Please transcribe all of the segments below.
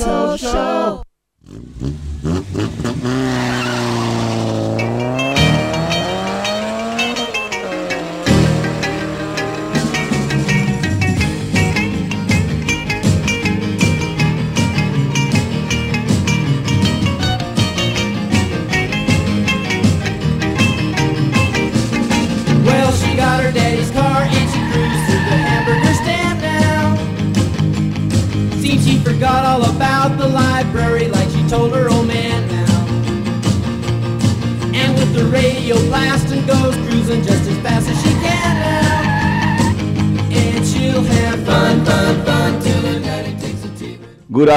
Auto Show.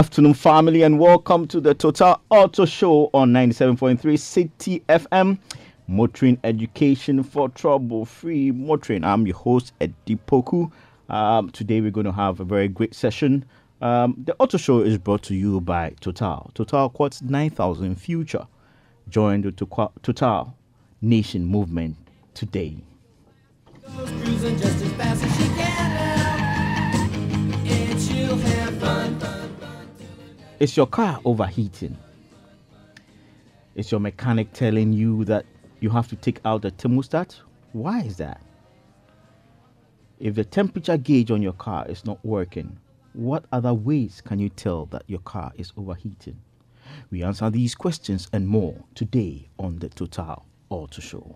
Afternoon, family, and welcome to the Total Auto Show on 97.3 City FM. Motoring education for trouble free motoring. I'm your host, Eddie Poku. Um, today, we're going to have a very great session. Um, the Auto Show is brought to you by Total. Total Quartz 9000 Future. Join the To- Total Nation movement today. Goes Is your car overheating? Is your mechanic telling you that you have to take out the thermostat? Why is that? If the temperature gauge on your car is not working, what other ways can you tell that your car is overheating? We answer these questions and more today on the Total Auto Show.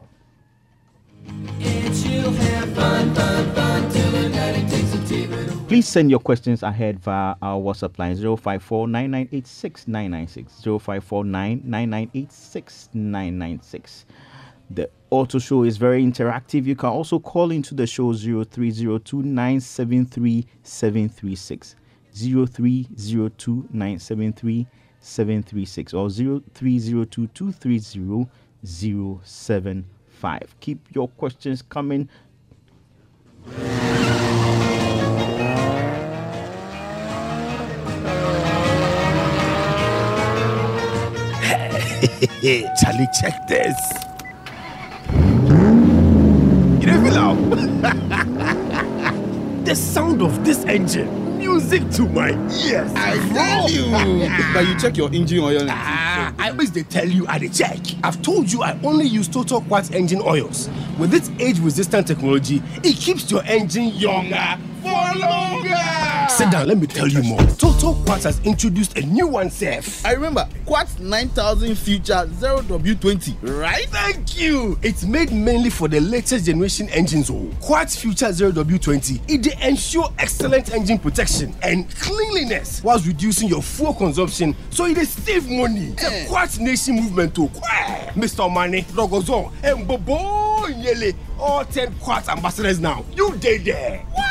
Please send your questions ahead via our WhatsApp line 054 9986 996. 054 9986 996. The auto show is very interactive. You can also call into the show 0302 973 736. 0302 973 736 or 0302 Keep your questions coming. Charlie, check this. You don't feel out? the sound of this engine, music to my ears. I tell you. but you check your engine oil. Ah, I wish they tell you at the check. I've told you I only use Total Quartz engine oils. With its age-resistant technology, it keeps your engine younger for longer. Sit down, let me tell you more. Total Quartz has introduced a new one, Seth. I remember Quartz 9000 Future 0W20, right? Thank you. It's made mainly for the latest generation engines. Oh, Quartz Future 0W20. It dey ensure excellent engine protection and cleanliness whilst reducing your fuel consumption, so it dey save money. The Eh. Quartz Nation movement oh. Mr. Mane, Rogozon, and Bobo Nyele, all 10 Quartz ambassadors now. You dey there. What?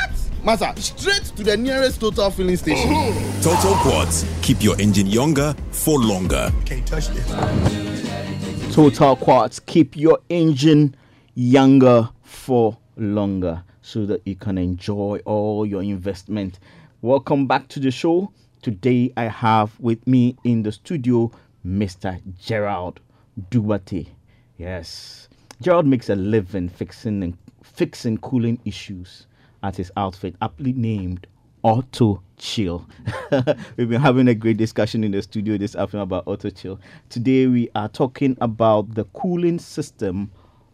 Master, straight to the nearest Total filling station. Oh. Total Quartz. Keep your engine younger for longer. Can't touch this. Total Quartz keep your engine younger for longer so that you can enjoy all your investment. Welcome back to the show. Today I have with me in the studio Mr. Gerald Duarte. Yes. Gerald makes a living fixing and fixing cooling issues at his outfit aptly named Auto Chill. We've been having a great discussion in the studio this afternoon about Auto Chill. Today we are talking about the cooling system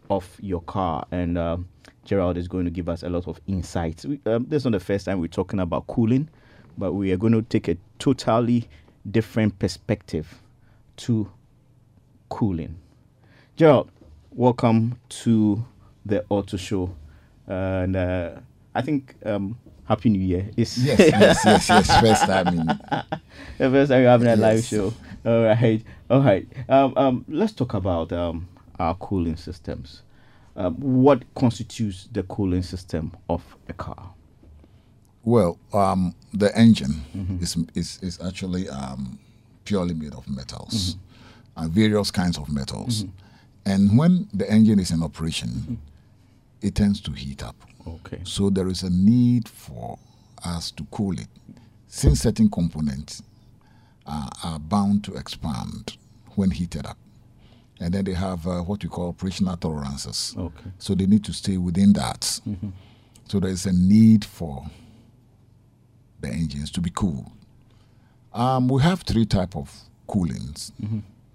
of your car, and um, Gerald is going to give us a lot of insights. We, um, this is not the first time we're talking about cooling, but we are going to take a totally different perspective to cooling. Gerald, welcome to the Auto Show, and uh, I think um, Happy New Year is Yes, yes, yes, yes. First time in. the first time you're having a live show. All right, all right. Um, um, let's talk about um, our cooling systems. Um, what constitutes the cooling system of a car? Well, um, the engine is, is is actually um, purely made of metals, uh, various kinds of metals, and when the engine is in operation, it tends to heat up. Okay. So there is a need for us to cool it, since certain components are, are bound to expand when heated up. And then they have uh, what we call operational tolerances. Okay. So they need to stay within that. So there is a need for the engines to be cool. Um, we have three type of coolings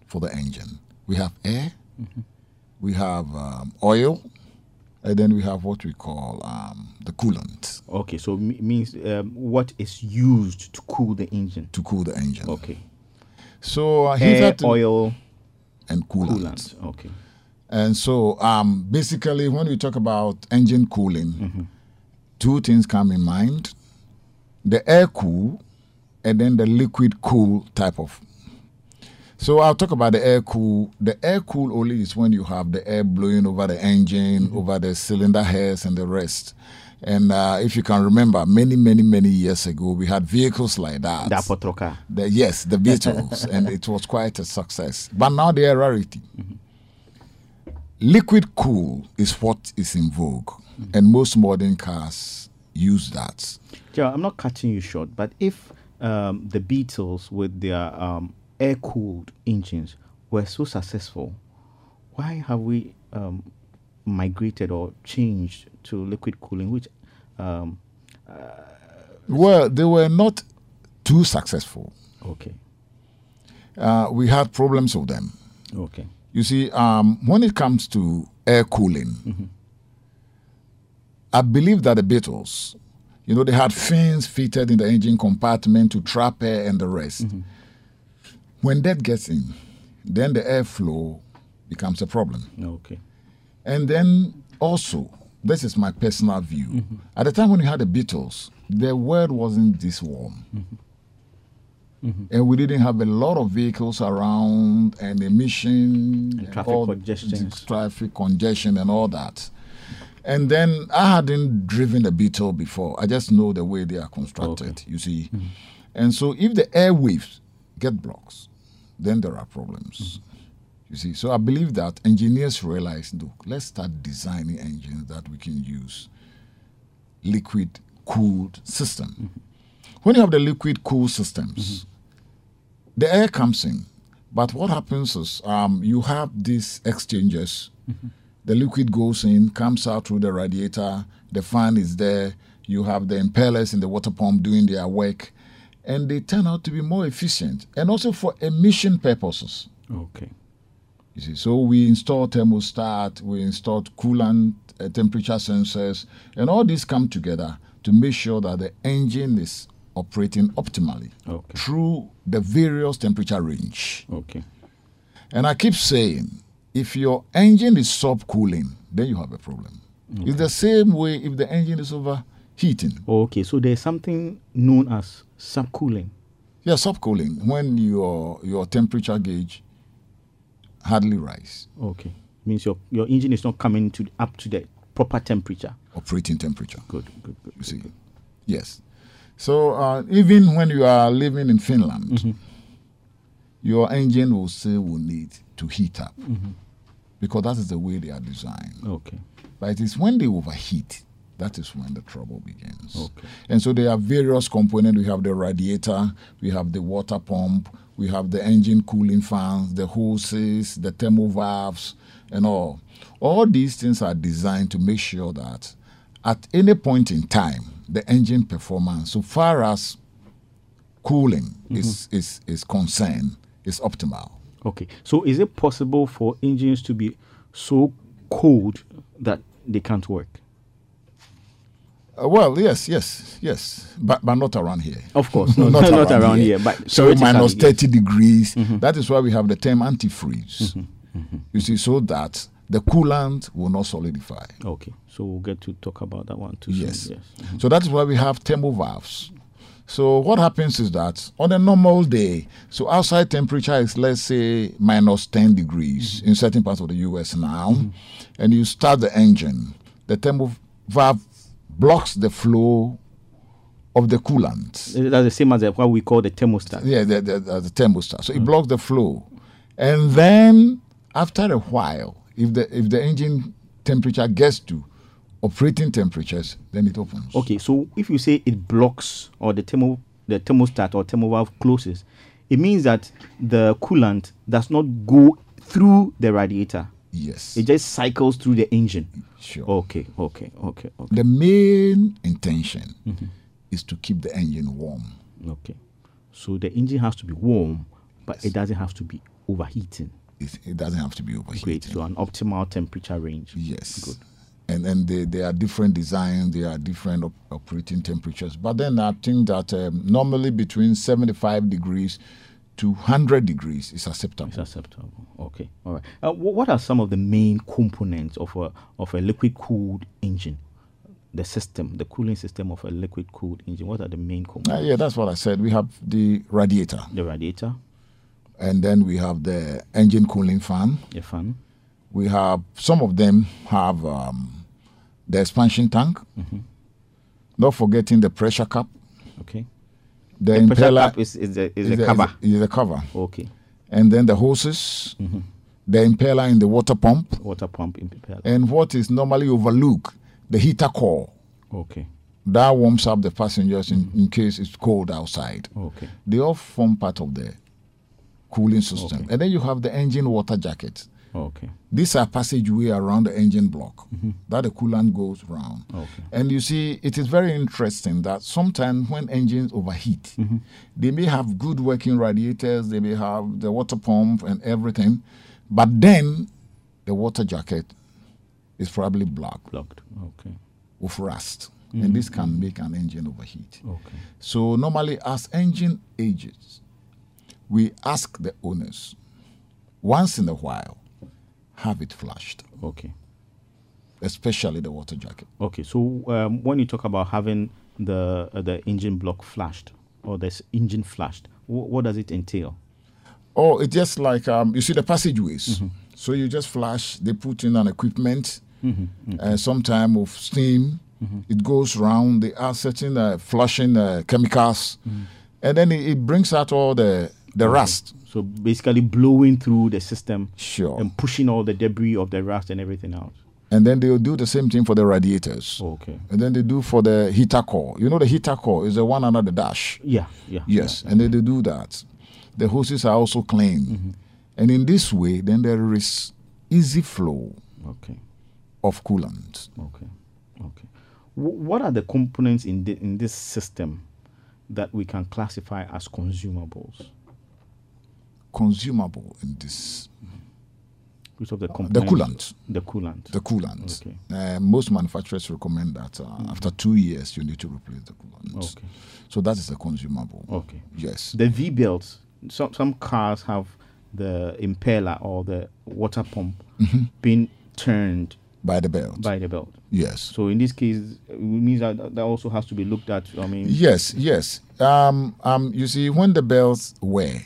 for the engine. We have air, we have um, oil, and then we have what we call um, the coolant Okay, so it means um, what is used to cool the engine. to cool the engine. Okay. So uh, Air, oil, and coolant. coolant. Okay. And so, um, basically, when we talk about engine cooling, two things come in mind: the air cool, and then the liquid cool type of. So I'll talk about the air cool. The air cool only is when you have the air blowing over the engine, over the cylinder heads, and the rest. And uh, if you can remember, many, many, many years ago, we had vehicles like that. The Apotroka. The, yes, the Beetles, and it was quite a success. But now they are rarity. Liquid cool is what is in vogue, and most modern cars use that. Gerald, I'm not cutting you short, but if um, the Beetles with their um, air-cooled engines were so successful, why have we um, migrated or changed to liquid cooling, which um, Well, they were not too successful. okay, Uh, we had problems with them. okay, You see, um, when it comes to air cooling, I believe that the Beetles, you know, they had fins fitted in the engine compartment to trap air and the rest. When that gets in, then the airflow becomes a problem. okay, And then also, this is my personal view. Mm-hmm. At the time when you had the Beetles, the world wasn't this warm. Mm-hmm. Mm-hmm. And we didn't have a lot of vehicles around and emission, and traffic all congestions. traffic congestion and all that. And then I hadn't driven a Beetle before. I just know the way they are constructed, you see. And so if the airwaves get blocks, then there are problems. You see, so I believe that engineers realize, look, let's start designing engines that we can use liquid cooled system. When you have the liquid cooled systems, the air comes in, but what happens is um, you have these exchanges. The liquid goes in, comes out through the radiator. The fan is there. You have the impellers in the water pump doing their work, and they turn out to be more efficient and also for emission purposes. okay, You see, so we install thermostat, we install coolant uh, temperature sensors, and all these come together to make sure that the engine is operating optimally Okay. through the various temperature range. okay, And I keep saying, if your engine is subcooling, then you have a problem. It's the same way if the engine is overheating. okay. So there's something known as subcooling. Yeah, subcooling when your your temperature gauge hardly rise, Okay, means your your engine is not coming to up to the proper temperature. operating temperature. Good, good, good. You see, yes. So uh, even when you are living in Finland, your engine will say will need to heat up because that is the way they are designed. Okay, But it is when they overheat that is when the trouble begins. Okay. And so there are various components. We have the radiator, we have the water pump, we have the engine cooling fans, the hoses, the thermal valves, and all. All these things are designed to make sure that at any point in time, the engine performance, so far as cooling mm-hmm. is, is, is concerned, is optimal. okay. So is it possible for engines to be so cold that they can't work? Uh, well, yes, yes, yes, but but not around here. Of course, no, not, not around here. But so minus thirty degrees. Mm-hmm. That is why we have the term antifreeze. Mm-hmm. Mm-hmm. You see, so that the coolant will not solidify. Okay, so we'll get to talk about that one too. Yes. Yes. Mm-hmm. So that is why we have thermal valves. So what happens is that on a normal day, so outside temperature is let's say minus 10 degrees in certain parts of the US now, and you start the engine, the thermal valve blocks the flow of the coolant. That's the same as what we call the thermostat. Yeah, the, the, the, the thermostat. So it blocks the flow. And then after a while, if the if the engine temperature gets to operating temperatures, then it opens. Okay, so if you say it blocks or the thermo the thermostat or thermal valve closes, it means that the coolant does not go through the radiator. Yes. It just cycles through the engine. sure. Okay, okay, okay, okay, The main intention is to keep the engine warm. okay. So the engine has to be warm, but it doesn't have to be overheating. It, it doesn't have to be overheated. Great. So an optimal temperature range. Yes. Good. And then they, there are different designs, there are different op- operating temperatures. But then I think that um, normally between 75 degrees to 100 degrees is acceptable. It's acceptable. Okay. All right. Uh, wh- what are some of the main components of a of a liquid cooled engine? The system, the cooling system of a liquid cooled engine. What are the main Uh, components? yeah, that's what I said. We have the radiator, The radiator, and then we have the engine cooling fan. the fan, We have some of them have um, the expansion tank. Mm-hmm. Not forgetting the pressure cap. okay. The, The impeller cap is is the is, is the cover. Is a, is a cover. okay. And then the hoses, Mm-hmm. the impeller in the water pump, Water pump impeller. and what is normally overlooked, the heater core. Okay. That warms up the passengers in, in case it's cold outside. Okay. They all form part of the cooling system. Okay. And then you have the engine water jacket. Okay. These are passageway around the engine block mm-hmm. that the coolant goes round. Okay. And you see, it is very interesting that sometimes when engines overheat, mm-hmm. they may have good working radiators, they may have the water pump and everything, but then the water jacket is probably black Blocked. Okay. with rust. And this mm-hmm. can make an engine overheat. Okay. So normally, as engine ages, we ask the owners once in a while have it flushed, Okay. especially the water jacket. Okay. So um, when you talk about having the uh, the engine block flashed or the s- engine flashed, wh- what does it entail? Oh, it's just like um, you see the passageways. Mm-hmm. So you just flash. They put in an equipment, Mm-hmm. uh, sometime of steam. It goes round. They are certain uh, flushing uh, chemicals, Mm-hmm. and then it, it brings out all the the rust. So basically blowing through the system Sure. and pushing all the debris of the rust and everything out. And then they'll do the same thing for the radiators. Okay. And then they do for the heater core. You know the heater core is the one under the dash. Yeah. Yeah. Yes, and then they do that. The hoses are also clean. Mm-hmm. And in this way, then there is easy flow Okay. of coolant. Okay. Okay. Wh- what are the components in the, in this system that we can classify as consumables? Consumable in this, Which of the the coolant. The coolant. The coolant. Okay. Uh, most manufacturers recommend that uh, after two years you need to replace the coolant. Okay. So that is a consumable. Okay. Yes. The V belts. Some some cars have the impeller or the water pump Mm-hmm. being turned By the belt. by the belt. yes. So in this case, it means that that also has to be looked at. I mean, Yes, yes. Um, um, you see, when the belts wear,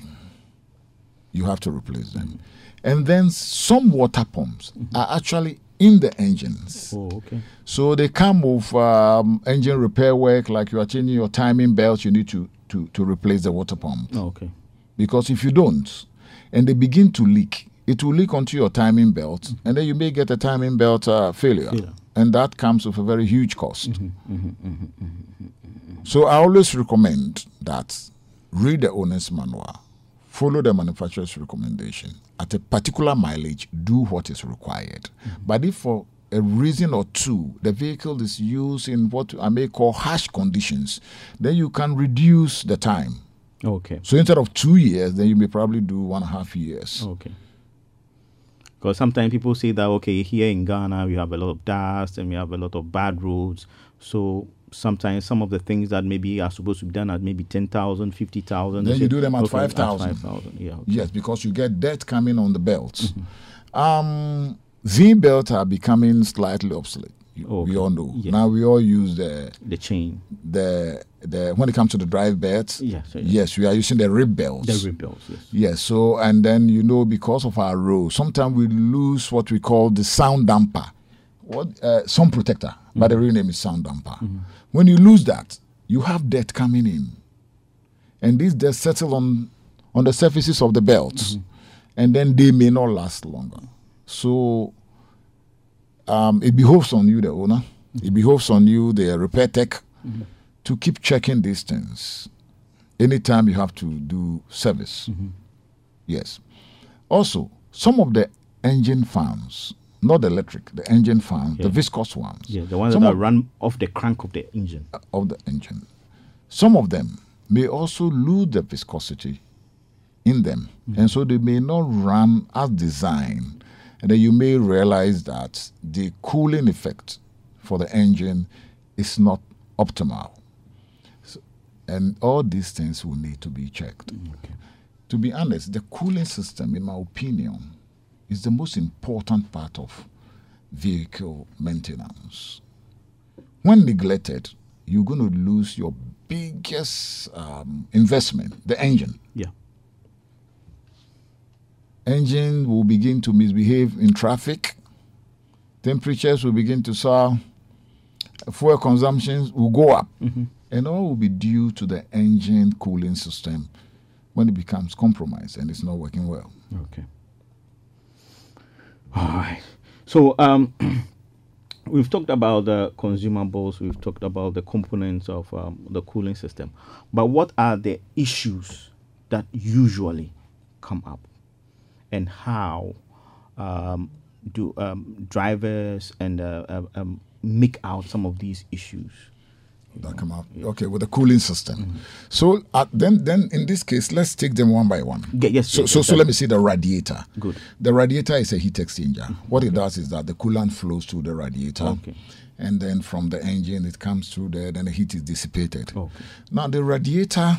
you have to replace them. And then some water pumps are mm-hmm. actually in the engines. oh, okay. So they come with um, engine repair work, like you are changing your timing belt, you need to, to, to replace the water pump. Oh, okay. Because if you don't, and they begin to leak, it will leak onto your timing belt, mm-hmm. and then you may get a timing belt uh, failure. Failure. And that comes with a very huge cost. Mm-hmm, so I always recommend that read the owner's manual, follow the manufacturer's recommendation. At a particular mileage, do what is required. Mm-hmm. But if for a reason or two the vehicle is used in what I may call harsh conditions, then you can reduce the time. Okay. So instead of two years, then you may probably do one and a half years. Okay. Because sometimes people say that okay, here in Ghana we have a lot of dust and we have a lot of bad roads. So sometimes some of the things that maybe are supposed to be done at maybe 10,000, 50,000. Then you say, do them at okay, 5,000. 5,000. Yeah. Okay. Yes, because you get debt coming on the belts. Um, V belts are becoming slightly obsolete. You- We all know. Yes. Now we all use the The chain. the the when it comes to the drive belts. Yes, yes. Yes, we are using the rib belts. The rib belts. Yes. Yes, so and then you know because of our road, sometimes we lose what we call the sound damper, what uh, sound protector, but the real name is sound damper. When you lose that, you have dirt coming in, and these dirt settle on on the surfaces of the belts, mm-hmm. and then they may not last longer. So um, it behoves on you, the owner. Mm-hmm. It behoves on you, the repair tech, mm-hmm. to keep checking these things anytime you have to do service. Yes. Also, some of the engine fans, not the electric, the engine fans, the viscous ones, Yeah. The ones some that of, run off the crank of the engine. Uh, of the engine, some of them may also lose the viscosity in them. Mm. And so they may not run as designed. And then you may realize that the cooling effect for the engine is not optimal. So- and all these things will need to be checked. Mm, to be honest, the cooling system, in my opinion, is the most important part of vehicle maintenance. When neglected, you're going to lose your biggest um, investment, the engine. Yeah. Engine will begin to misbehave in traffic. Temperatures will begin to soar. Fuel consumptions will go up. And all will be due to the engine cooling system when it becomes compromised and it's not working well. Okay. All right. So um, we've talked about the consumables. We've talked about the components of um, the cooling system. But what are the issues that usually come up, and how um, do um, drivers and uh, uh, um, make out some of these issues? That come out. Okay, with the cooling system. So uh, then, then in this case, let's take them one by one. Yeah, yes, So, yes, so, so let me see the radiator. Good. The radiator is a heat exchanger. What it does is that the coolant flows through the radiator. Okay. And then from the engine, it comes through there, then the heat is dissipated. Okay. Now, the radiator,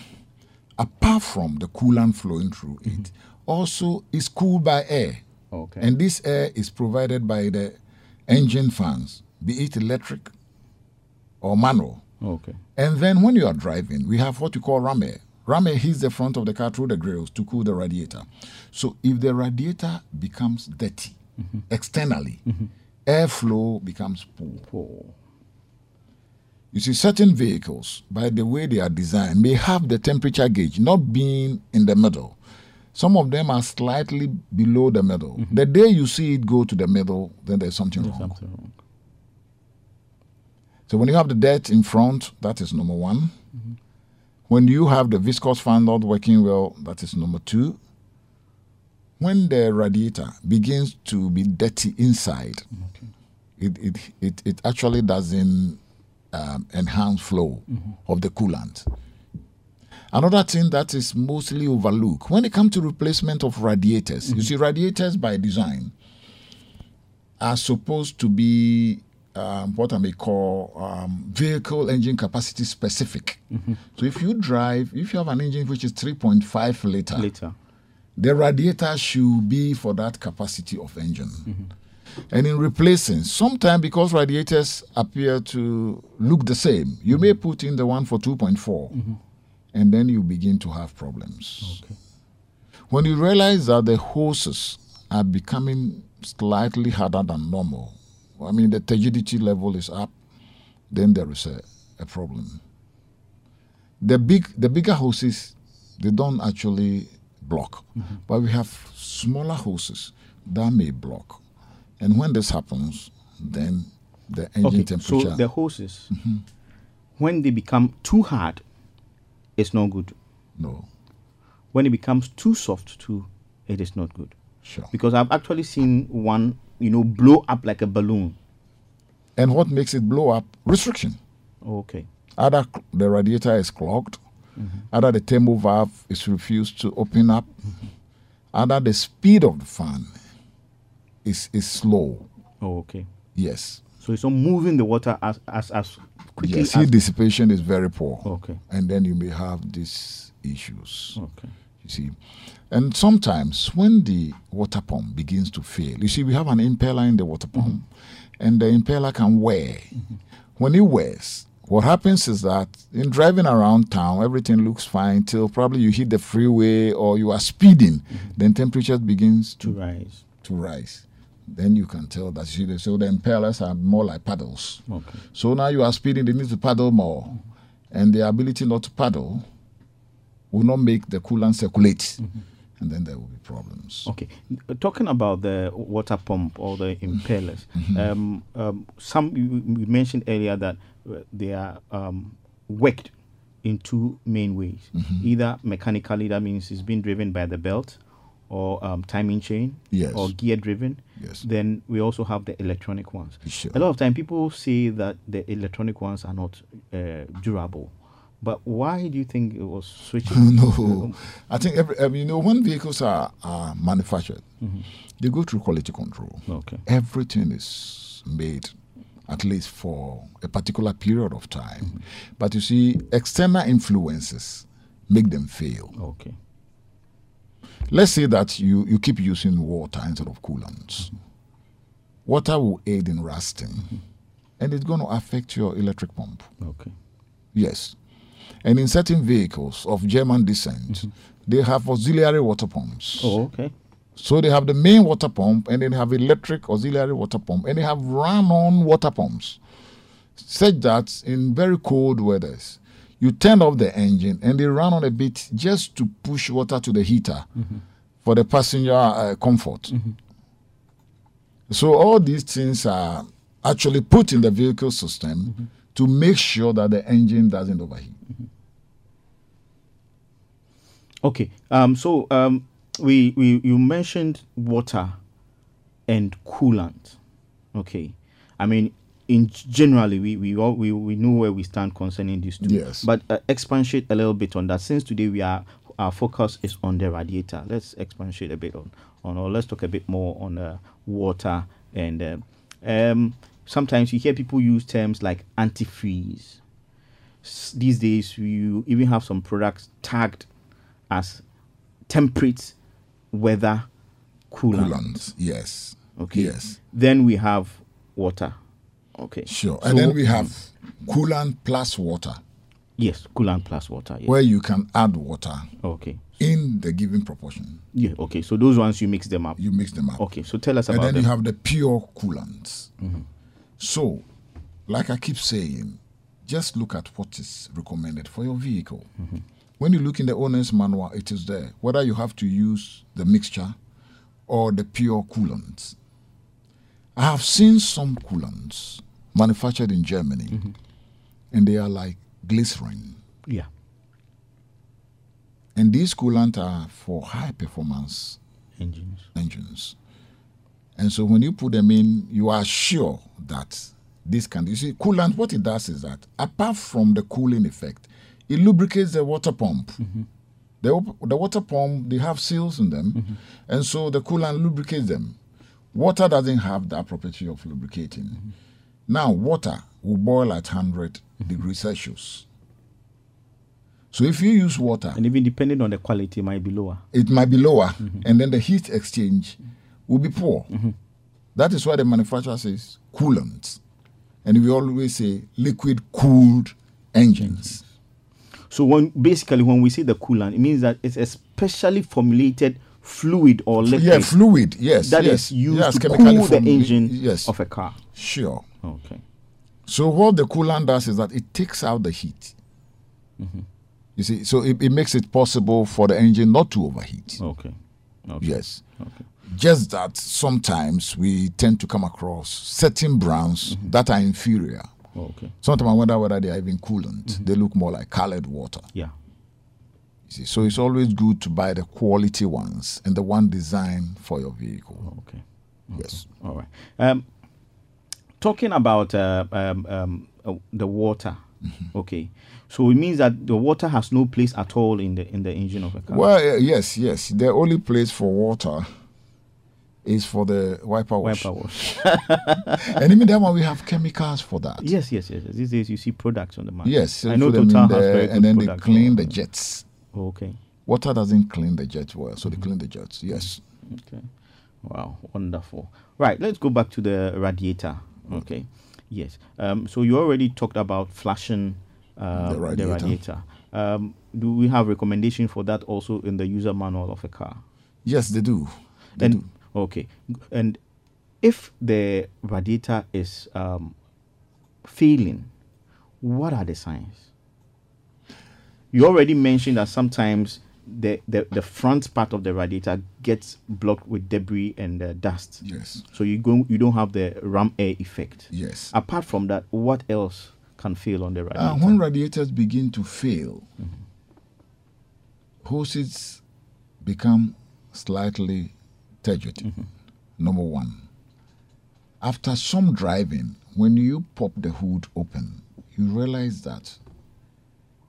apart from the coolant flowing through it, also is cooled by air. Okay. And this air is provided by the engine fans, be it electric or manual. Okay. And then when you are driving, we have what you call ram air. Ram hits the front of the car through the grills to cool the radiator. So if the radiator becomes dirty mm-hmm. externally, mm-hmm. airflow becomes poor. Poor. You see, certain vehicles, by the way they are designed, may have the temperature gauge not being in the middle. Some of them are slightly below the middle. Mm-hmm. The day you see it go to the middle, then there's something wrong. Something wrong. So when you have the dirt in front, that is number one. When you have the viscous fan not working well, that is number two. When the radiator begins to be dirty inside, it, it, it, it actually doesn't um, enhance flow of the coolant. Another thing that is mostly overlooked when it comes to replacement of radiators, you see, radiators by design are supposed to be um, what I may call um, vehicle engine capacity specific. So if you drive, if you have an engine which is 3.5 liter, Later. the radiator should be for that capacity of engine. And in replacing, sometimes because radiators appear to look the same, you may put in the one for 2.4 and then you begin to have problems. When you realize that the hoses are becoming slightly harder than normal, I mean, the turgidity level is up, then there is a, a problem. The big, the bigger hoses, they don't actually block, mm-hmm. but we have smaller hoses that may block, and when this happens, then the engine Okay. temperature. So the hoses, mm-hmm. when they become too hard, it's not good. no, When it becomes too soft, too, it is not good. sure. Because I've actually seen one, you know, blow up like a balloon. And what makes it blow up? Restriction. Okay. Either the radiator is clogged, mm-hmm. either the thermal valve is refused to open up, mm-hmm. either the speed of the fan is, is slow. Oh, okay. Yes. So it's not moving the water as as as quickly Yes, heat dissipation is very poor. Okay. And then you may have these issues. Okay. You see. And sometimes when the water pump begins to fail, you see, we have an impeller in the water pump, mm-hmm. and the impeller can wear. Mm-hmm. When it wears, what happens is that in driving around town, everything looks fine till probably you hit the freeway or you are speeding, mm-hmm. then temperature begins To to, rise. to rise. Then you can tell that you see, so the impellers are more like paddles. Okay. So now you are speeding, they need to paddle more. And the ability not to paddle will not make the coolant circulate. And then there will be problems. Okay. Talking about the water pump or the impellers, um, um, some you, you mentioned earlier that uh, they are um, worked in two main ways. Either mechanically, that means it's being driven by the belt, or um, timing chain, Yes. or gear driven. Yes. Then we also have the electronic ones. Sure. A lot of time people say that the electronic ones are not uh, durable. But why do you think it was switching? no, I think every, um, you know when vehicles are, are manufactured, mm-hmm. they go through quality control. Okay. Everything is made at least for a particular period of time. Mm-hmm. But you see, external influences make them fail. Okay. Let's say that you, you keep using water instead of coolants. Mm-hmm. Water will aid in rusting, and it's going to affect your electric pump. Okay. Yes. And in certain vehicles of German descent, mm-hmm. they have auxiliary water pumps. Oh, okay. So they have the main water pump, and then they have electric auxiliary water pump, and they have run-on water pumps, such that in very cold weathers, you turn off the engine and they run on a bit just to push water to the heater mm-hmm. for the passenger uh, comfort. Mm-hmm. So all these things are actually put in the vehicle system to make sure that the engine doesn't overheat. Okay. Um. So um, we we you mentioned water and coolant. Okay. I mean, in generally, we we all we, we know where we stand concerning these two. Yes. But uh, expatiate a little bit on that. Since today we are our focus is on the radiator. Let's expatiate a bit on on or let's talk a bit more on uh, water and uh, um. Sometimes you hear people use terms like antifreeze. These days, you even have some products tagged as temperate weather coolant. Coolants, yes. Okay. Yes. Then we have water. Okay. Sure. So- and then we have coolant plus water, yes, coolant plus water. Yes. where you can add water okay. in the given proportion. Yeah. Okay. So those ones you mix them up. You mix them up. Okay. So tell us And about And then them. you have the pure coolants. Mm-hmm. So, like I keep saying, just look at what is recommended for your vehicle. Mm-hmm. When you look in the owner's manual, it is there whether you have to use the mixture or the pure coolants. I have seen some coolants manufactured in Germany, mm-hmm. and they are like glycerin. yeah. And these coolants are for high performance Engines. engines. And so when you put them in, you are sure that this can. You see, coolant, what it does is that apart from the cooling effect, it lubricates the water pump. Mm-hmm. The, op- the water pump, they have seals in them, mm-hmm. and so the coolant lubricates them. Water doesn't have that property of lubricating. Mm-hmm. Now, water will boil at 100 degrees Celsius. So if you use water, And even depending on the quality, it might be lower. it might be lower, and then the heat exchange will be poor. Mm-hmm. That is why the manufacturer says coolant, and we always say liquid cooled engines. So when basically when we say the coolant, it means that it's a specially formulated fluid or liquid Yeah, fluid. Yes, that yes, is used yes, to cool the engine Yes, of a car. sure. Okay. So what the coolant does is that it takes out the heat. Mm-hmm. You see, so it, it makes it possible for the engine not to overheat. Okay. Okay. Yes. Okay. Just that sometimes we tend to come across certain browns that are inferior. Okay. Sometimes I wonder whether they are even coolant. They look more like colored water. Yeah. You see, so it's always good to buy the quality ones and the one designed for your vehicle. Okay. Yes. All right. Um, talking about uh, um, um, uh, the water. Mm-hmm. Okay. So it means that the water has no place at all in the in the engine of a car. Well, uh, yes, yes. The only place for water is for the wiper wash. Wiper wash. and even that one, we have chemicals for that. yes, yes, yes. These days you see products on the market. Yes. so I know put them in Total has there, very good and then they clean the jets. Okay. Water doesn't clean the jets well, so Mm-hmm. they clean the jets. Yes. Okay. Wow, wonderful. Right, let's go back to the radiator. Okay. Yes. Um, so you already talked about flashing uh, The radiator. Um, do we have recommendation for that also in the user manual of a car? Yes, they do. They and do. Okay, and if the radiator is um, failing, what are the signs? You already mentioned that sometimes the, the, the front part of the radiator gets blocked with debris and uh, dust. Yes. So you go you don't have the ram air effect. Yes. Apart from that, what else can fail on the radiator? Uh, when radiators begin to fail, hoses become slightly turgid. Number one. After some driving, when you pop the hood open, you realize that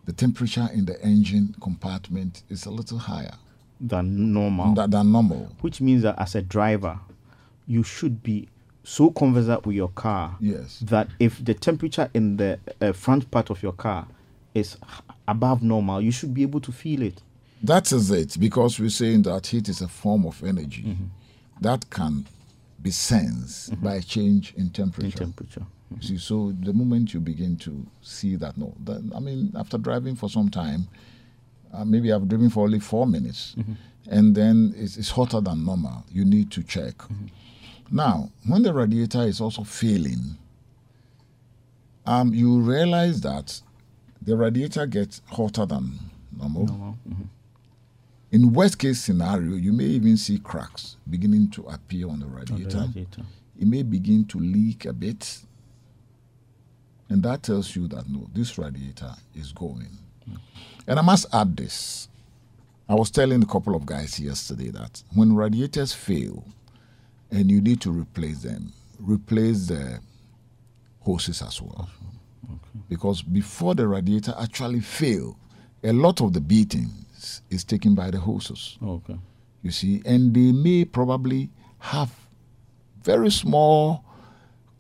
the temperature in the engine compartment is a little higher Than normal. than, than normal. which means that as a driver, you should be so conversant with your car Yes. that if the temperature in the uh, front part of your car is above normal, you should be able to feel it. That is it, because we're saying that heat is a form of energy Mm-hmm. that can be sensed by a change in In temperature. temperature. You See, so the moment you begin to see that, no, that, I mean, after driving for some time, uh, maybe I've driven for only four minutes, and then it's, it's hotter than normal. You need to check. Now, when the radiator is also failing, um, you realize that the radiator gets hotter than normal. In worst case scenario, you may even see cracks beginning to appear on the on the radiator radiator. it may begin to leak a bit. And that tells you that no, this radiator is going. Mm. And I must add this. I was telling a couple of guys yesterday that when radiators fail and you need to replace them, replace the hoses as well. Because before the radiator actually fail, a lot of the beatings is taken by the hoses Okay. you see, and they may probably have very small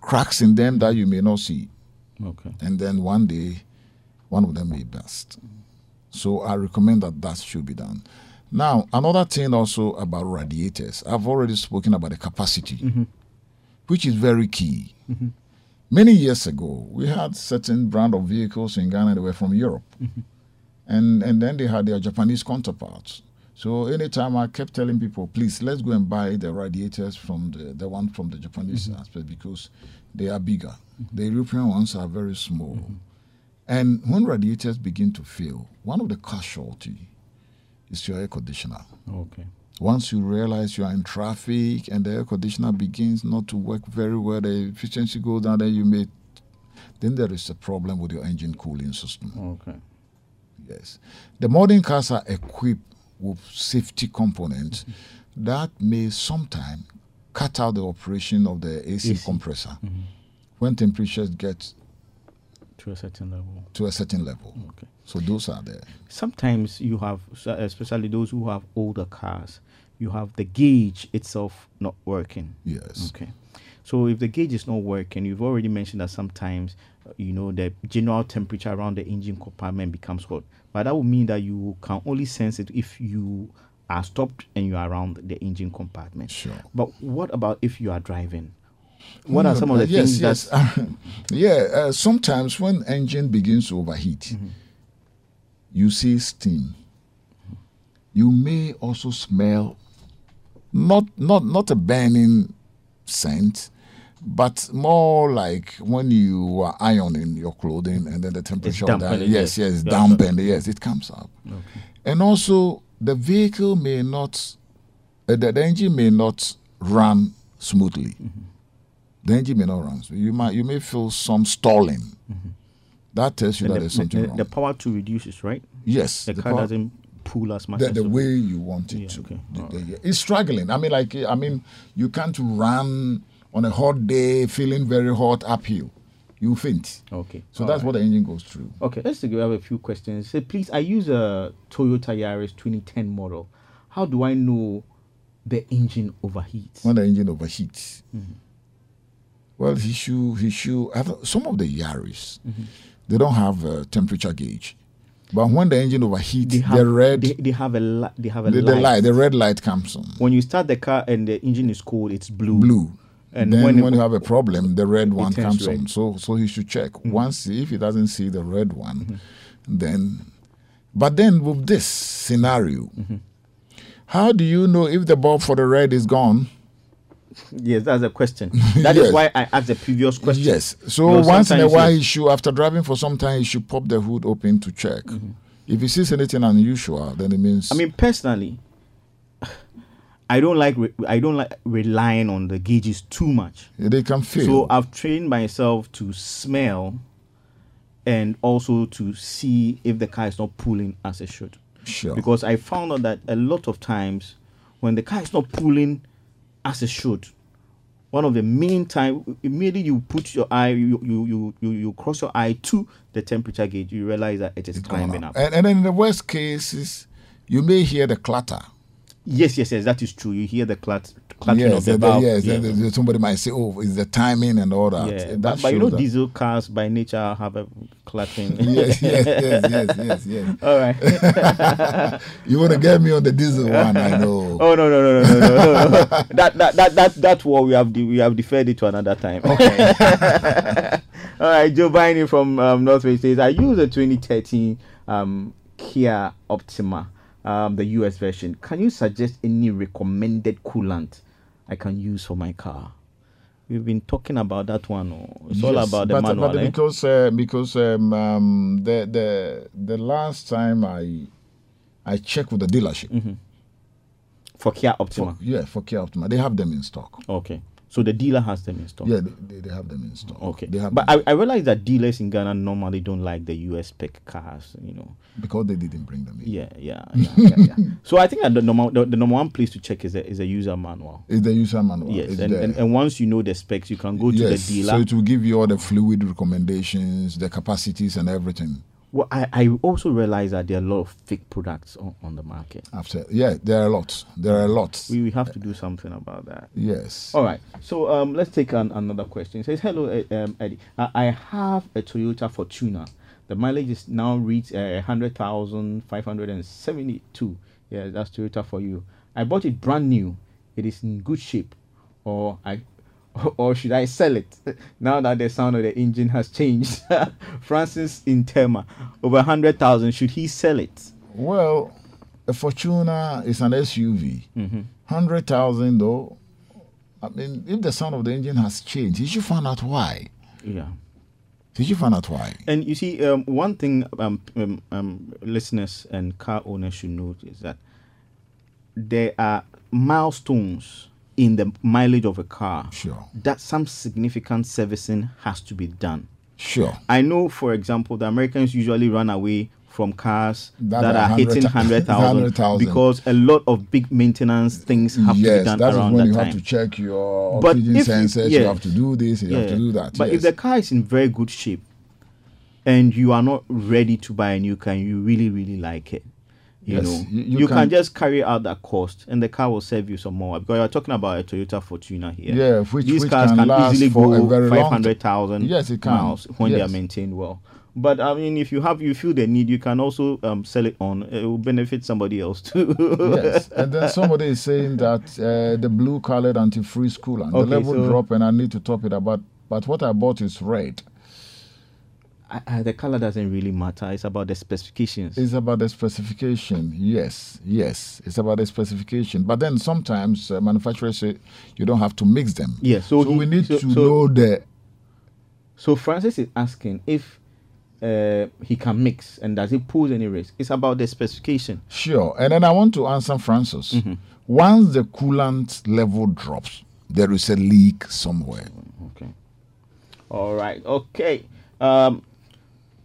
cracks in them that you may not see. Okay. And then one day, one of them may burst. So I recommend that that should be done. Now, another thing also about radiators, I've already spoken about the capacity, mm-hmm. which is very key. Mm-hmm. Many years ago, we had certain brand of vehicles in Ghana that were from Europe, mm-hmm. And and then they had their Japanese counterparts. So anytime I kept telling people, please let's go and buy the radiators from the the one from the Japanese mm-hmm. aspect because they are bigger. The European ones are very small. And when radiators begin to fail, one of the casualty is your air conditioner. Okay. Once you realize you are in traffic and the air conditioner begins not to work very well, the efficiency goes down, then you may, then there is a problem with your engine cooling system. Okay. Yes. The modern cars are equipped with safety components that may sometimes cut out the operation of the AC, AC. compressor mm-hmm. when temperatures get To a certain level. to a certain level. Okay. So those are there. Sometimes you have, uh, especially those who have older cars, you have the gauge itself not working. Yes. Okay. So if the gauge is not working, you've already mentioned that sometimes, uh, you know, the general temperature around the engine compartment becomes hot. But that would mean that you can only sense it if you are stopped and you are around the engine compartment. Sure. But what about if you are driving? What are some of the yes, things yes. that yeah, uh, sometimes when engine begins to overheat, Mm-hmm. you see steam. You may also smell not not not a burning scent, but more like when you are ironing your clothing and then the temperature dampened, yes, yes. yes, dampened, yes, it comes up. And also the vehicle may not, uh, the, the engine may not run smoothly the engine may not run. So you might you may feel some stalling. That tells you and that the, there's something the, wrong. the power to reduces, right? yes, The, the car power- doesn't as much the, as the way you want it Yeah, to. okay. The- the-. It's struggling. I mean, like I mean, you can't run on a hot day feeling very hot uphill. You faint. Okay. So all that's right. what the engine goes through. Okay, let's take we have a few questions. Say, please, I use a Toyota Yaris 2010 model. How do I know the engine overheats? When the engine overheats. Mm-hmm. Well, he should he should. Don't- Some of the Yaris, Mm-hmm. they don't have a temperature gauge. But when the engine overheats, They have the red, They, they have a li- they have a the, light. the light, the red light comes on. When you start the car and the engine is cold, it's blue. blue. And then when when, it- you have a problem, the red one comes red. on. So so he should check. Mm-hmm. Once if he doesn't see the red one, mm-hmm. then but then with this scenario, mm-hmm. how do you know if the bulb for the red is gone? Yes, that's a question. That is Yes. why I asked the previous question. Yes. So You know, once in a while he should after driving for some time he should pop the hood open to check. Mm-hmm. If he sees anything unusual, then it means I mean, personally, I don't like re- I don't like relying on the gauges too much. they can fail. So I've trained myself to smell and also to see if the car is not pulling as it should. sure. Because I found out that a lot of times when the car is not pulling as it should, one of the main time immediately you put your eye, you you you you, you cross your eye to the temperature gauge, you realize that it is It's climbing up. up. And, and then in the worst cases, you may hear the clatter. Yes, yes, yes, that is true. You hear the clat- clattering yes, of the valve. yes, yeah. somebody might say, "Oh, it's the timing and all that." Yeah, And but, but you know, that- diesel cars by nature have a clattering. yes, yes, yes, yes, yes, yes. All right. You want to get me on the diesel one? I know. Oh no no no no no no! no. that that that that that war we have de- we have deferred it to another time. Okay. All right, Joe Biden from um, Northwest says I use a 2013 um, Kia Optima, um, the US version. Can you suggest any recommended coolant I can use for my car? We've been talking about that one. oh. It's all about the but, manual. But eh? because uh, because um, um, the the the last time I I checked with the dealership, Mm-hmm. for Kia for, Optima. yeah, for Kia Optima, they have them in stock. Okay, so the dealer has them in stock. Yeah, they, they, have them in stock. Okay, they have but I, I realize that dealers in Ghana normally don't like the US spec cars. You know. because they didn't bring them in. Yeah, yeah, yeah, yeah, yeah. So I think that the number the, the number one place to check is a is a user manual. Is the user manual. Yes, and, and, and once you know the specs, you can go to yes, the dealer. so it will give you all the fluid recommendations, the capacities, and everything. Well, I, I also realize that there are a lot of fake products on, on the market. After, yeah, there are lots. There are lots. We, we have to do something about that. yes. All right. So um, let's take an, another question. It says, "Hello, eh, um, Eddie. I, I have a Toyota Fortuner. The mileage is now reached uh, hundred thousand five hundred and seventy-two. Yeah, that's Toyota for you. I bought it brand new. It is in good shape, or I." Or should I sell it now that the sound of the engine has changed? Francis in Tema, over hundred thousand. Should he sell it? Well, a Fortuner is an SUV. Mm-hmm. Hundred thousand though. I mean, if the sound of the engine has changed, did you should find out why. Yeah. Did you find out why? And you see, um, one thing um, um, um, listeners and car owners should know is that there are milestones in the mileage of a car Sure. that some significant servicing has to be done. Sure. I know, for example, the Americans usually run away from cars That that, are hitting 100,000 100,000 because a lot of big maintenance things have to be yes, done that is around when that you time. have to check your But oxygen you- sensors. You, have to do this. You have to do that. But yes. if the car is in very good shape and you are not ready to buy a new car and you really, really like it, you Yes, know, you- you, you can, can- just carry out that cost and the car will save you some more. Because you're talking about a Toyota Fortuner here. Yeah, which- These which cars can can, easily go very 500,000 Yes, it can. miles when they are maintained well. But I mean, if you have, you feel the need, you can also um, sell it on. It will benefit somebody else too. yes, and then somebody is saying that uh, the blue colored antifreeze coolant, the Okay, level so- drop, and I need to top it up. But, but what I bought is red. I, I, the color doesn't really matter. It's about the specifications. It's about the specification. Yes, yes, it's about the specification. But then sometimes uh, manufacturers say you don't have to mix them. Yeah, so he- we need so- to so- know the So Francis is asking if uh, he can mix and does it pose any risk? It's about the specification. Sure. And then I want to answer Francis. Mm-hmm. Once the coolant level drops, there is a leak somewhere. Okay. All right. Okay. Um,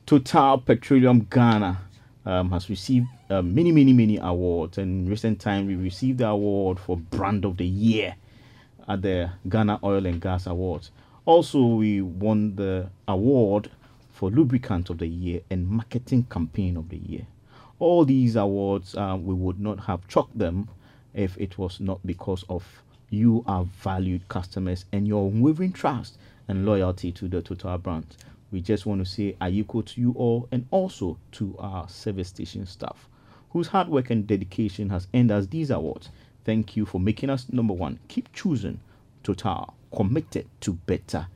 Total Petroleum Ghana um, has received uh, many, many, many awards. And in recent time, we received the award for Brand of the Year at the Ghana Oil and Gas Awards. Also, we won the award for Lubricant of the Year and Marketing Campaign of the Year. All these awards, uh, we would not have chalked them if it was not because of you, our valued customers, and your unwavering trust and loyalty to the Total brand. We just want to say Ayekoo to you all and also to our service station staff, whose hard work and dedication has earned us these awards. Thank you for making us number one. Keep choosing Total, committed to better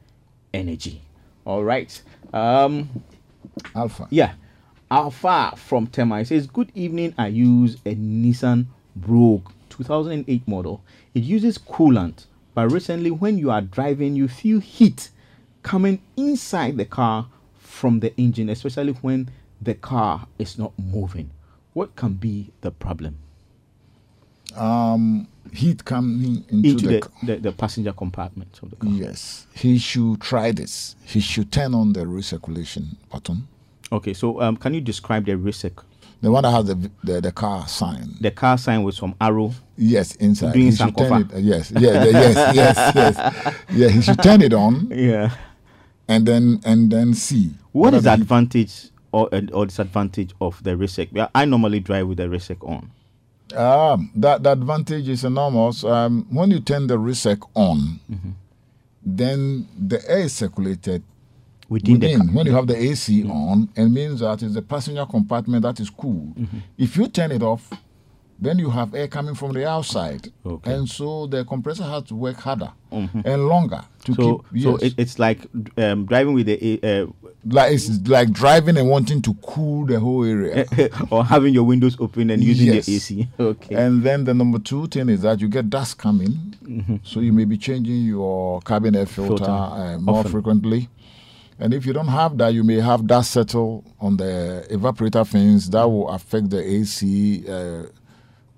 energy. All right. Um, Alpha. yeah. Alpha from Tema. It says, Good evening. I use a Nissan Rogue 2008 model. It uses coolant, but recently, when you are driving, you feel heat coming inside the car from the engine, especially when the car is not moving. What can be the problem? Um, heat coming into, Into the, the, the, the passenger compartment of the car. Yes, he should try this. He should turn on the recirculation button. Okay, so um, can you describe the recirc? The one that has the the, the car sign. The car sign with some arrow. Yes, inside. Doing he should turn it. uh, yes, yeah, yeah, yes, yes, yes. Yeah, he should turn it on Yeah. And then and then see. What is the advantage or or disadvantage of the recirc? I normally drive with the recirc on. Um, that the advantage is enormous. Um, when you turn the recirc on, Mm-hmm. then the air is circulated Within, the within. car. when you have the AC on, it means that it's the passenger compartment that is cool. Mm-hmm. If you turn it off, then you have air coming from the outside, Okay. and so the compressor has to work harder and longer to Mm-hmm. So, keep. so it, it's like um, driving with the uh, like it's like driving and wanting to cool the whole area. or having your windows open and using Yes. the AC. Okay. And then the number two thing is that you get dust coming, so you may be changing your cabin air filter, Filter uh, more often. frequently. And if you don't have that, you may have dust settle on the evaporator fins that will affect the AC uh,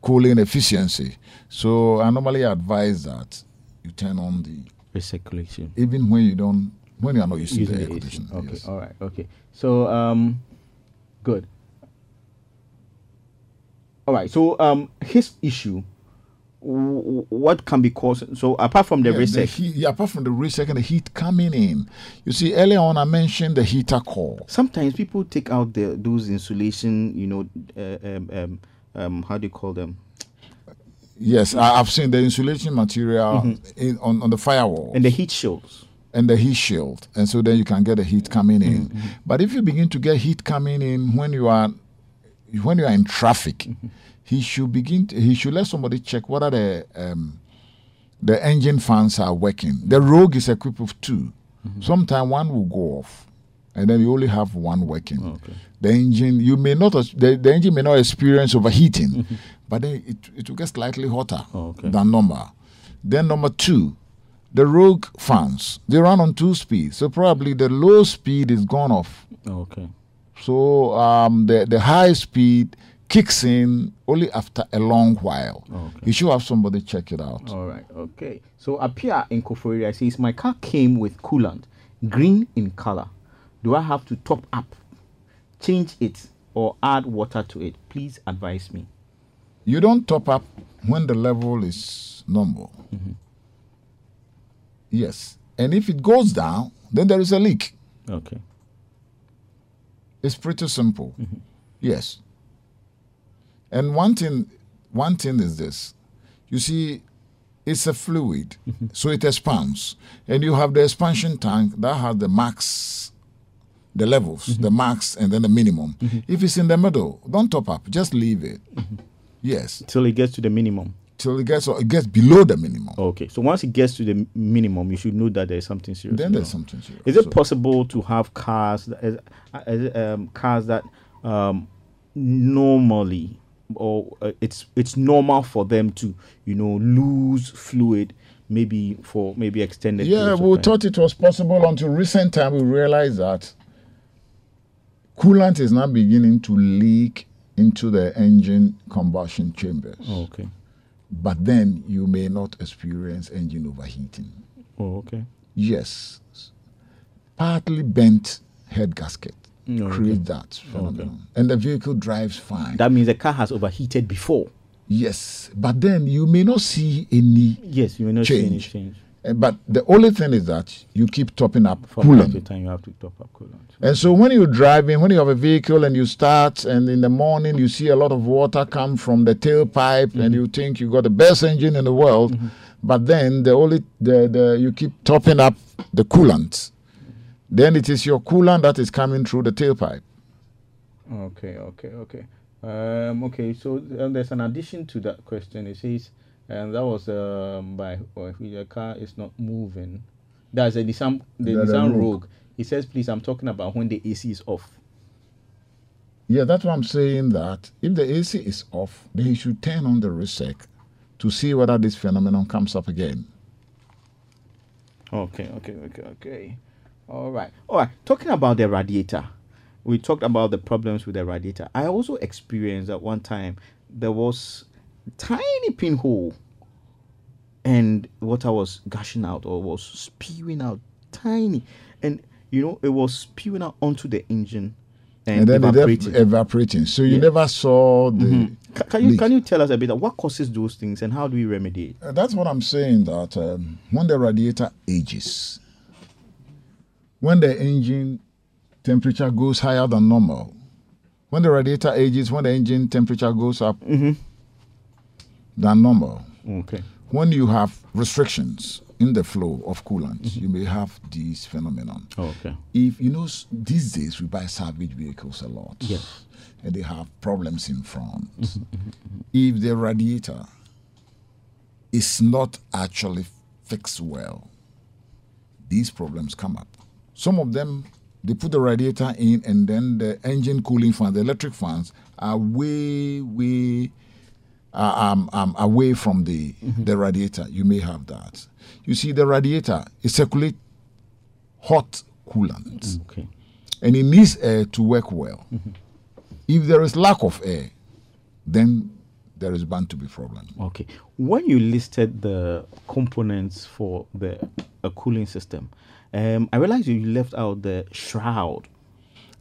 cooling efficiency. So I normally advise that you turn on the Recirculation. even when you don't when you are not using, Using the air the AC. conditioner. Okay. yes. All right. Okay. So um, good. All right. So um, his issue. w- What can be caused? So apart from the Yeah, the heat, yeah, apart from the recirc and the heat coming in, you see earlier on I mentioned the heater core. sometimes people take out the those insulation. You know, uh, um, um, how do you call them? Yes, I, I've seen the insulation material in, on, on the firewall And the heat shields. and the heat shield, and so then you can get the heat coming in. But if you begin to get heat coming in when you are when you are in traffic, he should begin. To, he should let somebody check whether the um, the engine fans are working. The Rogue is equipped with 2 Sometimes one will go off, and then you only have one working. Okay. The engine, you may not, the, the engine may not experience overheating, but then it, it will get slightly hotter Oh, okay. than normal. Then number two, the Rogue fans, they run on two speeds, so probably the low speed is gone off. Okay. So um, the the high speed kicks in only after a long while. Okay. You should have somebody check it out. All right. Okay. So Apia in Koforia says my car came with coolant, green in color. Do I have to top up, change it, or add water to it? Please advise me. You don't top up when the level is normal. Mm-hmm. Yes. And if it goes down, then there is a leak. Okay. It's pretty simple. Mm-hmm. Yes. And one thing, one thing is this: you see, it's a fluid, mm-hmm. so it expands, and you have the expansion tank that has the max, the levels, the max, and then the minimum. If it's in the middle, don't top up; just leave it. Yes, Till it gets to the minimum. till it gets it gets below the minimum. Okay. So once it gets to the minimum, you should know that there's something serious. then there's something serious. Is it So- possible to have cars, that, um, cars that um, normally, or uh, it's it's normal for them to, you know, lose fluid, maybe for maybe extended. Yeah, we thought it was possible until recent time. We realized that coolant is now beginning to leak into the engine combustion chambers. Oh, okay. But then you may not experience engine overheating. Oh, okay. Yes, partly bent head gasket Mm, okay. that phenomenon, and the vehicle drives fine. That means the car has overheated before. yes, but then you may not see any. Yes, you may not see any Change. Eh, But the only thing is that you keep topping up From coolant. time, you have to top up coolant. And so when you're driving, when you have a vehicle and you start, and in the morning you see a lot of water come from the tailpipe, and you think you got the best engine in the world, but then the only the, the you keep topping up the coolant, then it is your coolant that is coming through the tailpipe. Okay, okay, okay. Um, okay, so um, there's an addition to that question. It says, and that was um, by or if your car is not moving. That's a Nissan, the That's a Nissan Rogue. He says, please, I'm talking about when the AC is off. Yeah, that's why I'm saying that if the AC is off, then you should turn on the recirc to see whether this phenomenon comes up again. Okay, okay, okay, okay. All right, all right. Talking about the radiator, we talked about the problems with the radiator. I also experienced at one time there was tiny pinhole, and water was gushing out or was spewing out, tiny, and you know it was spewing out onto the engine, and, and, then evaporating. it evaporating. So you Yeah. never saw the. Ca- can you leak. can you tell us a bit of what causes those things and how do we remedy it? Uh, That's what I'm saying. That um, when the radiator ages, when the engine temperature goes higher than normal, when the radiator ages, when the engine temperature goes up than normal, Okay. when you have restrictions in the flow of coolant, mm-hmm. you may have this phenomenon. Oh, okay. If you know, these days we buy salvage vehicles a lot. Yes. And they have problems in front. Mm-hmm, mm-hmm, if the radiator is not actually fixed well, these problems come up. Some of them, they put the radiator in, and then the engine cooling fan, the electric fans, are way, way um, um, away from the, the radiator. You may have that. You see, the radiator, it circulates hot coolant Okay. and it needs air to work well. If there is lack of air, then there is bound to be problem. Okay. When you listed the components for the a cooling system, um, I realized you left out the shroud.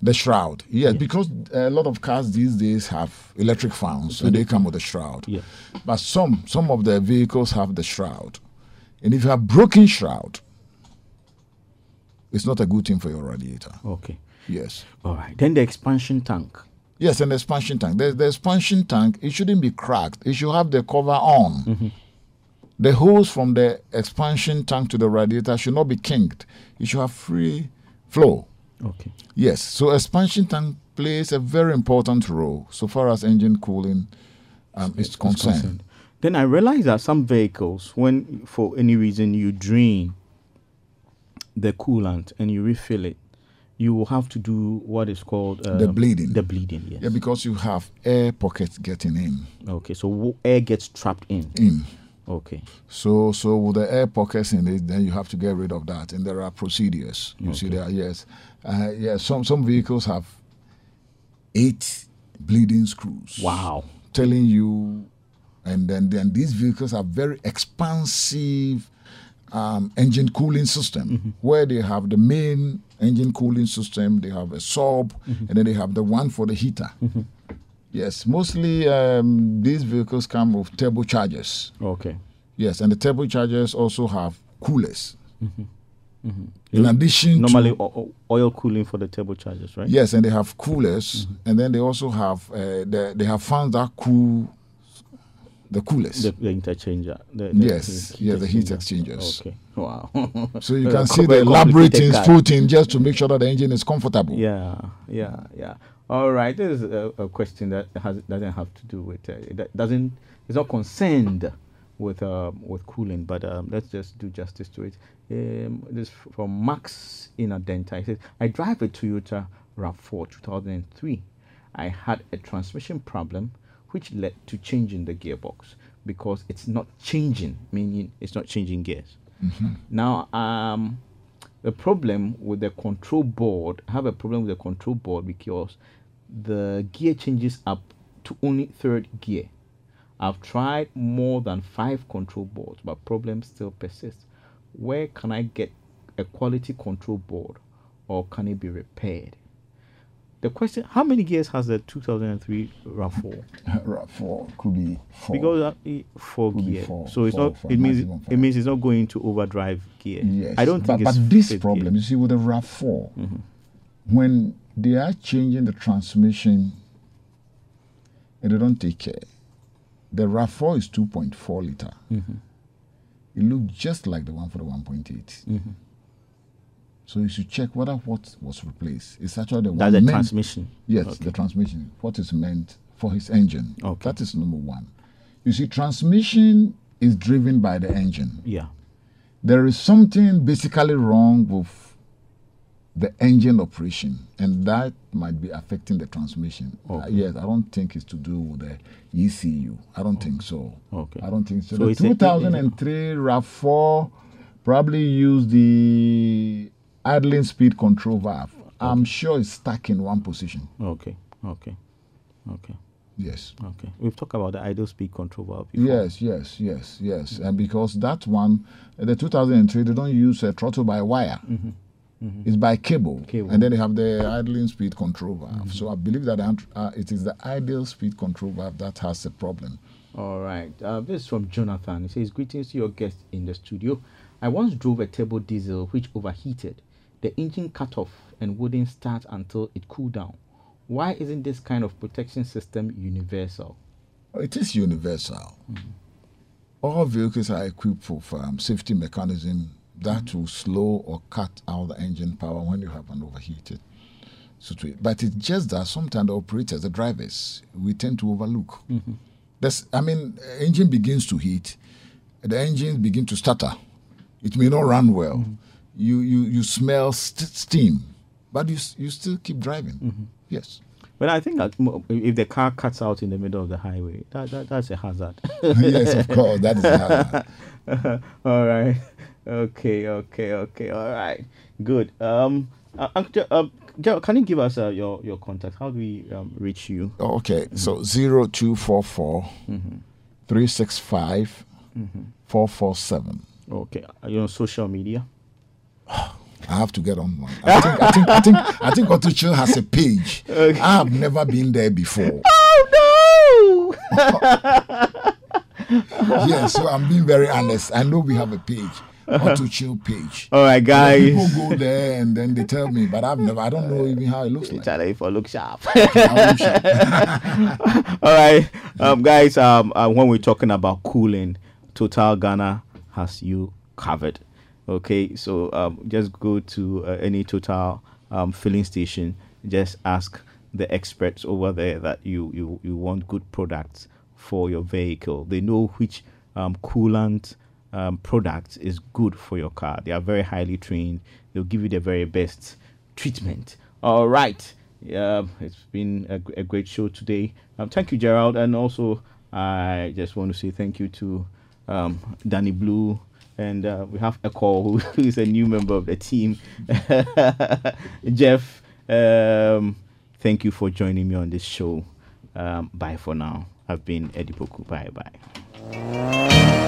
The shroud, yes, because a lot of cars these days have electric fans and they come with a shroud. Yeah. But some some of the vehicles have the shroud, and if you have broken shroud, it's not a good thing for your radiator. Okay. Yes. All right. Then the expansion tank. Yes, an expansion tank. The, the expansion tank, it shouldn't be cracked. It should have the cover on. Mm-hmm. The hose from the expansion tank to the radiator should not be kinked. It should have free flow. Okay. Yes, so expansion tank plays a very important role so far as engine cooling um, is concerned. concerned. Then I realized that some vehicles, when for any reason you drain the coolant and you refill it, you will have to do what is called um, The bleeding. The bleeding, yes. Yeah, because you have air pockets getting in. okay, so air gets trapped in. In. Okay. So, so with the air pockets in it, then you have to get rid of that, and there are procedures. You see there, yes, uh, yeah. Some some vehicles have eight bleeding screws. Wow. telling you, and then then these vehicles have very expansive um, engine cooling system where they have the main engine cooling system, they have a sub, and then they have the one for the heater. Yes, mostly um, these vehicles come with turbochargers. Okay. Yes, and the turbochargers also have coolers. In addition Normally to oil cooling for the turbochargers, right? Yes, and they have coolers, and then they also have uh, the, they have fans that cool the coolest. The, the interchanger. The, the Yes, yeah, the heat exchangers. Okay. Wow. so you can see the elaborate things put in just to make sure that the engine is comfortable. Yeah, yeah, yeah. All right. This is a, a question that has doesn't have to do with uh, that doesn't is not concerned with um, with cooling, but um, let's just do justice to it. Um, this is from Max in Adenta. He says, "I drive a Toyota Rav4 2003. I had a transmission problem, which led to changing the gearbox because it's not changing, meaning it's not changing gears. Now, um, the problem with the control board, I have a problem with the control board because the gear changes up to only third gear. I've tried more than five control boards, but problems still persist. Where can I get a quality control board or can it be repaired? The question how many gears has the 2003 RAV4? Right, four could be four. Because that, four Could gear, four, so it's four, not. four, it means it means it's not going to overdrive gear. yes, I don't but, think but it's this problem, gear. you see, with the Rav 4 mm-hmm. when they are changing the transmission and they don't take care, the Rav 4 is 2.4 liter. Mm-hmm. It looks just like the one for the 1.8. Mm-hmm. So you should check whether what was replaced is actually the That's one the meant- transmission. Yes, Okay. the transmission. What is meant for his engine. Okay. That is number one. You see, transmission is driven by the engine. Yeah. There is something basically wrong with the engine operation, and that might be affecting the transmission. Uh, yes, I don't think it's to do with the ECU. I don't think so. Okay. I don't think so. So the it's a- 2003 RAV4 probably used the idling speed control valve. I'm sure it's stuck in one position. Okay. Okay. Okay. Yes. Okay. We've talked about the idle speed control valve before. Yes, yes, yes, yes. And because that one, uh, the 2003, they don't use a throttle by wire. It's by cable. Cable. and then they have the idling speed control valve. So I believe that uh, it is the idle speed control valve that has the problem. All right. Uh, this is from Jonathan. He says, Greetings to your guest in the studio. I once drove a turbo diesel which overheated. The engine cut off and wouldn't start until it cooled down. Why isn't this kind of protection system universal? It is universal. All vehicles are equipped with um, safety mechanism that will slow or cut out the engine power when you have an overheated situation. But it's just that sometimes the operators, the drivers, we tend to overlook. Mm-hmm. That's, I mean, engine begins to heat, the engine begin to stutter. It may not run well. Mm-hmm. You, you, you smell st- steam, but you, you still keep driving. Mm-hmm. Yes. But I think that if the car cuts out in the middle of the highway, that, that that's a hazard. yes, of course. That is a hazard. all right. Okay. Okay. Okay. All right. Good. Um. Uh, Uncle uh, Joe, can you give us uh, your your contact? How do we um, reach you? Oh, Okay, so zero two four four three six five four four seven. Okay. Are you on social media? I have to get on one. I think I think I think I think Otucho has a page. I have never been there before. Oh no! yes, yeah, so I'm being very honest. I know we have a page, Otucho page. All right, guys. People go there and then they tell me, but I've never. I don't know even how it looks like. Charlie, for look sharp. I wish All right, um, guys. Um, uh, when we're talking about cooling, Total Ghana has you covered. Okay, so um, just go to uh, any Total um, filling station. Just ask the experts over there that you you you want good products for your vehicle. They know which um, coolant um, product is good for your car. They are very highly trained. They'll give you the very best treatment. All right. Yeah, it's been a, a great show today. Um, thank you, Gerald, and also I just want to say thank you to um, Danny Blue, and uh, we have Echo, who who is a new member of the team. Jeff, um, thank you for joining me on this show. Um, bye for now. I've been Eddie Poku. Bye bye.